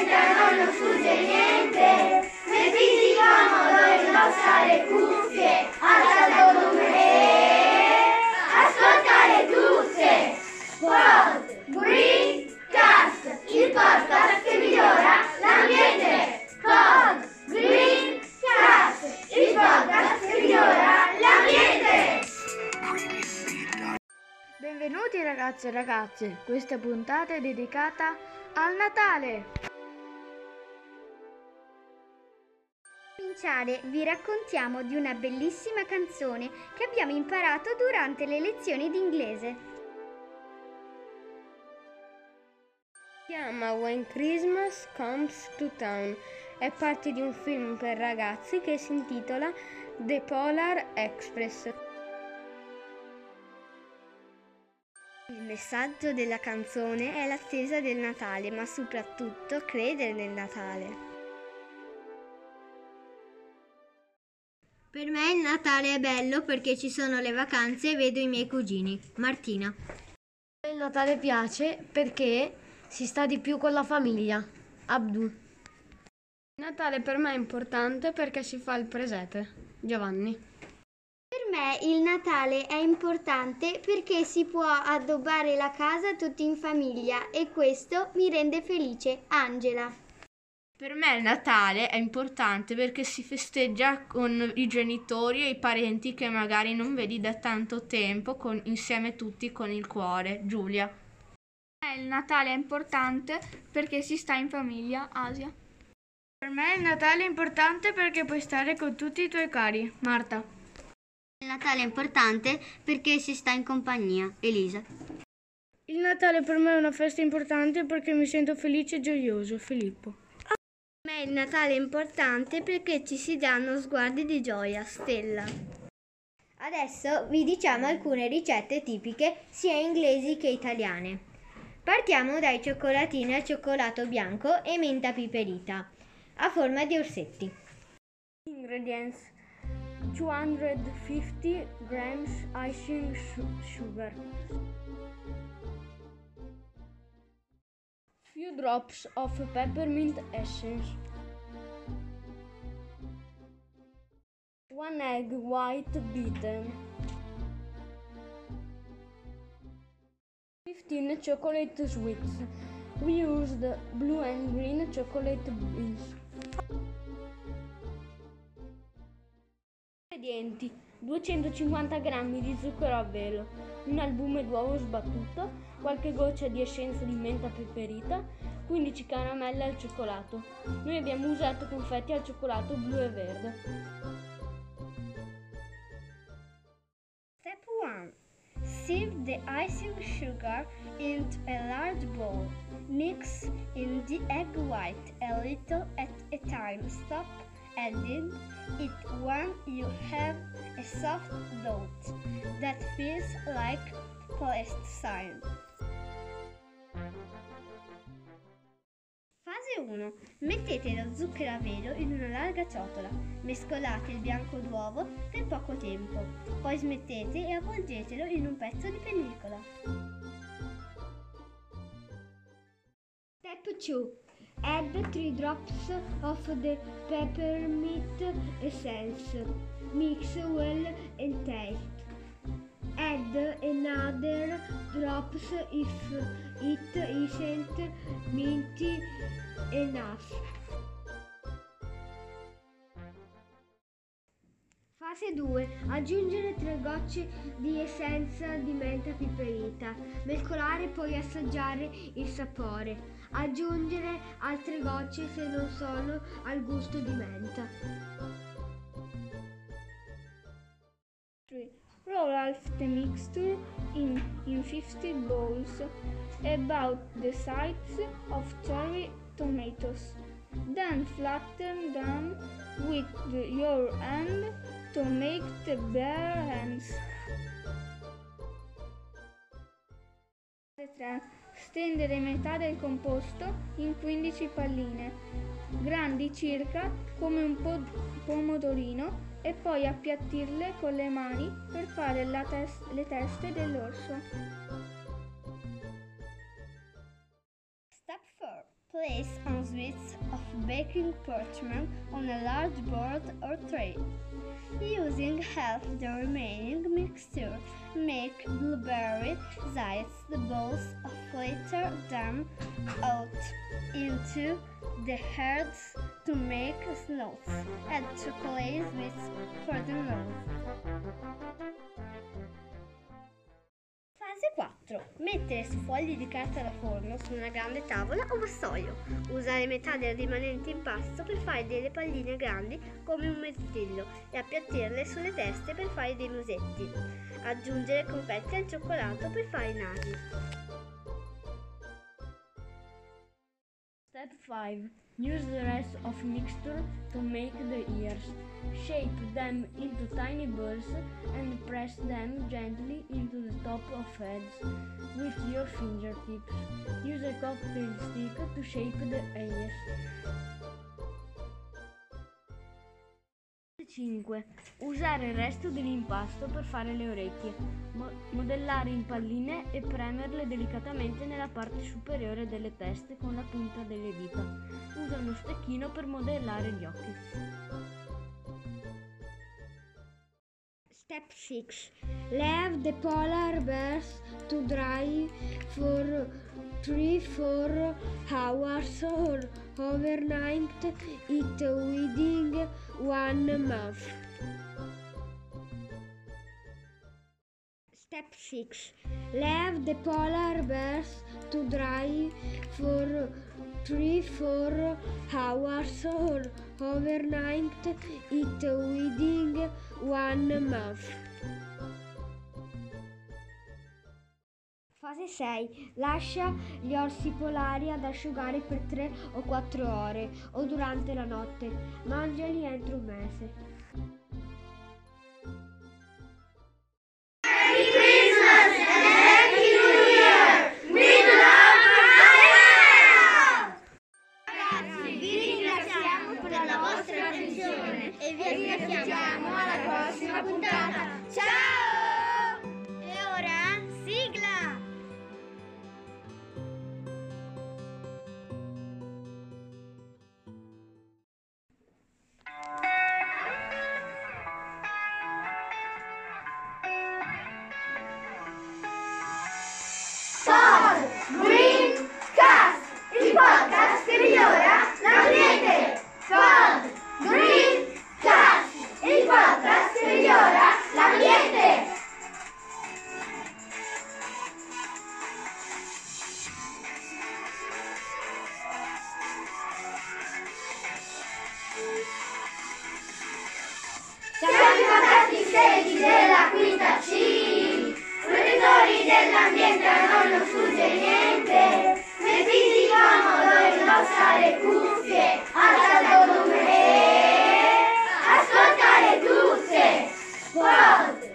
noi non sfugge niente. Mettiti comodo e indossa le cuffie, alza il volume e ascoltare tutte. Pod Green Cast, il podcast che migliora l'ambiente. Pod Green Cast, il podcast che migliora l'ambiente. Benvenuti ragazzi e ragazze, questa puntata è dedicata al Natale. Cominciare vi raccontiamo di una bellissima canzone che abbiamo imparato durante le lezioni di inglese. Si chiama When Christmas Comes to Town. È parte di un film per ragazzi che si intitola The Polar Express. Il messaggio della canzone è l'attesa del Natale, ma soprattutto credere nel Natale. Per me il Natale è bello perché ci sono le vacanze e vedo i miei cugini. Martina. Il Natale piace perché si sta di più con la famiglia. Abdu. Il Natale per me è importante perché si fa il presepe. Giovanni. Per me il Natale è importante perché si può addobbare la casa tutti in famiglia e questo mi rende felice. Angela. Per me il Natale è importante perché si festeggia con i genitori e i parenti che magari non vedi da tanto tempo, con, insieme tutti con il cuore. Giulia. Per me il Natale è importante perché si sta in famiglia. Asia. Per me il Natale è importante perché puoi stare con tutti i tuoi cari. Marta. Il Natale è importante perché si sta in compagnia. Elisa. Il Natale per me è una festa importante perché mi sento felice e gioioso. Filippo. Il Natale importante perché ci si danno sguardi di gioia. Stella. Adesso vi diciamo alcune ricette tipiche sia inglesi che italiane. Partiamo dai cioccolatini al cioccolato bianco e menta piperita a forma di orsetti. Ingredients 250 grams icing sugar. Few drops of peppermint essence. One egg white beaten. 15 chocolate sweets. We used blue and green chocolate beans. Ingredienti 250 g di zucchero a velo, un albume d'uovo sbattuto, qualche goccia di essenza di menta peperita, 15 caramelle al cioccolato. Noi abbiamo usato confetti al cioccolato blu e verde. Sieve the icing sugar into a large bowl. Mix in the egg white a little at a time. Stop adding it when you have a soft dough that feels like plasticine. Fase 1. Mettete lo zucchero a velo in una larga ciotola. Mescolate il bianco d'uovo per poco tempo. Poi smettete e avvolgetelo in un pezzo di pellicola. Step 2. Add 3 drops of the peppermint essence. Mix well and taste. Add another drops if it isn't minty enough. Fase 2. Aggiungere 3 gocce di essenza di menta piperita. Mescolare poi assaggiare il sapore. Aggiungere altre gocce se non sono al gusto di menta. Roll half the mixture in, in 50 bowls about the size of cherry tomatoes. Then flatten them with the- your hand to make the bare hands. Fase 3. Stendere metà del composto in 15 palline, grandi circa come un po- pomodorino, e poi appiattirle con le mani per fare tes- le teste dell'orso. Step 4. Place on sweets of baking parchment on a large board or tray. Using half the remaining mixture, make blueberry sides the balls of later them out into the heads to make snows. Add chocolate bits for the nose. Fase 4. Mettere su fogli di carta da forno su una grande tavola o vassoio. Usare metà del rimanente impasto per fare delle palline grandi come un mirtillo e appiattirle sulle teste per fare dei musetti. Aggiungere confetti al cioccolato per fare i nasi. Step 5. Use the rest of mixture to make the ears. Shape them into tiny balls and press them gently into the top of heads with your fingertips. Use a cocktail stick to shape the ears. 5. Usare il resto dell'impasto per fare le orecchie. Mo- modellare in palline e premerle delicatamente nella parte superiore delle teste con la punta delle dita. Usa uno stecchino per modellare gli occhi. Step 6. Leave the polar bears to dry for 3-4 hours or overnight it within one month. Step 6. Leave the polar bears to dry for 3-4 hours or overnight it within one month. Fase 6. Lascia gli orsi polari ad asciugare per 3 o 4 ore o durante la notte. Mangiali entro un mese. votati i segni della quinta C, protettori dell'ambiente a non lo sfugge niente, nei figli comodo e indossa le cuffie, alza il volume, ascoltare tutte, sport!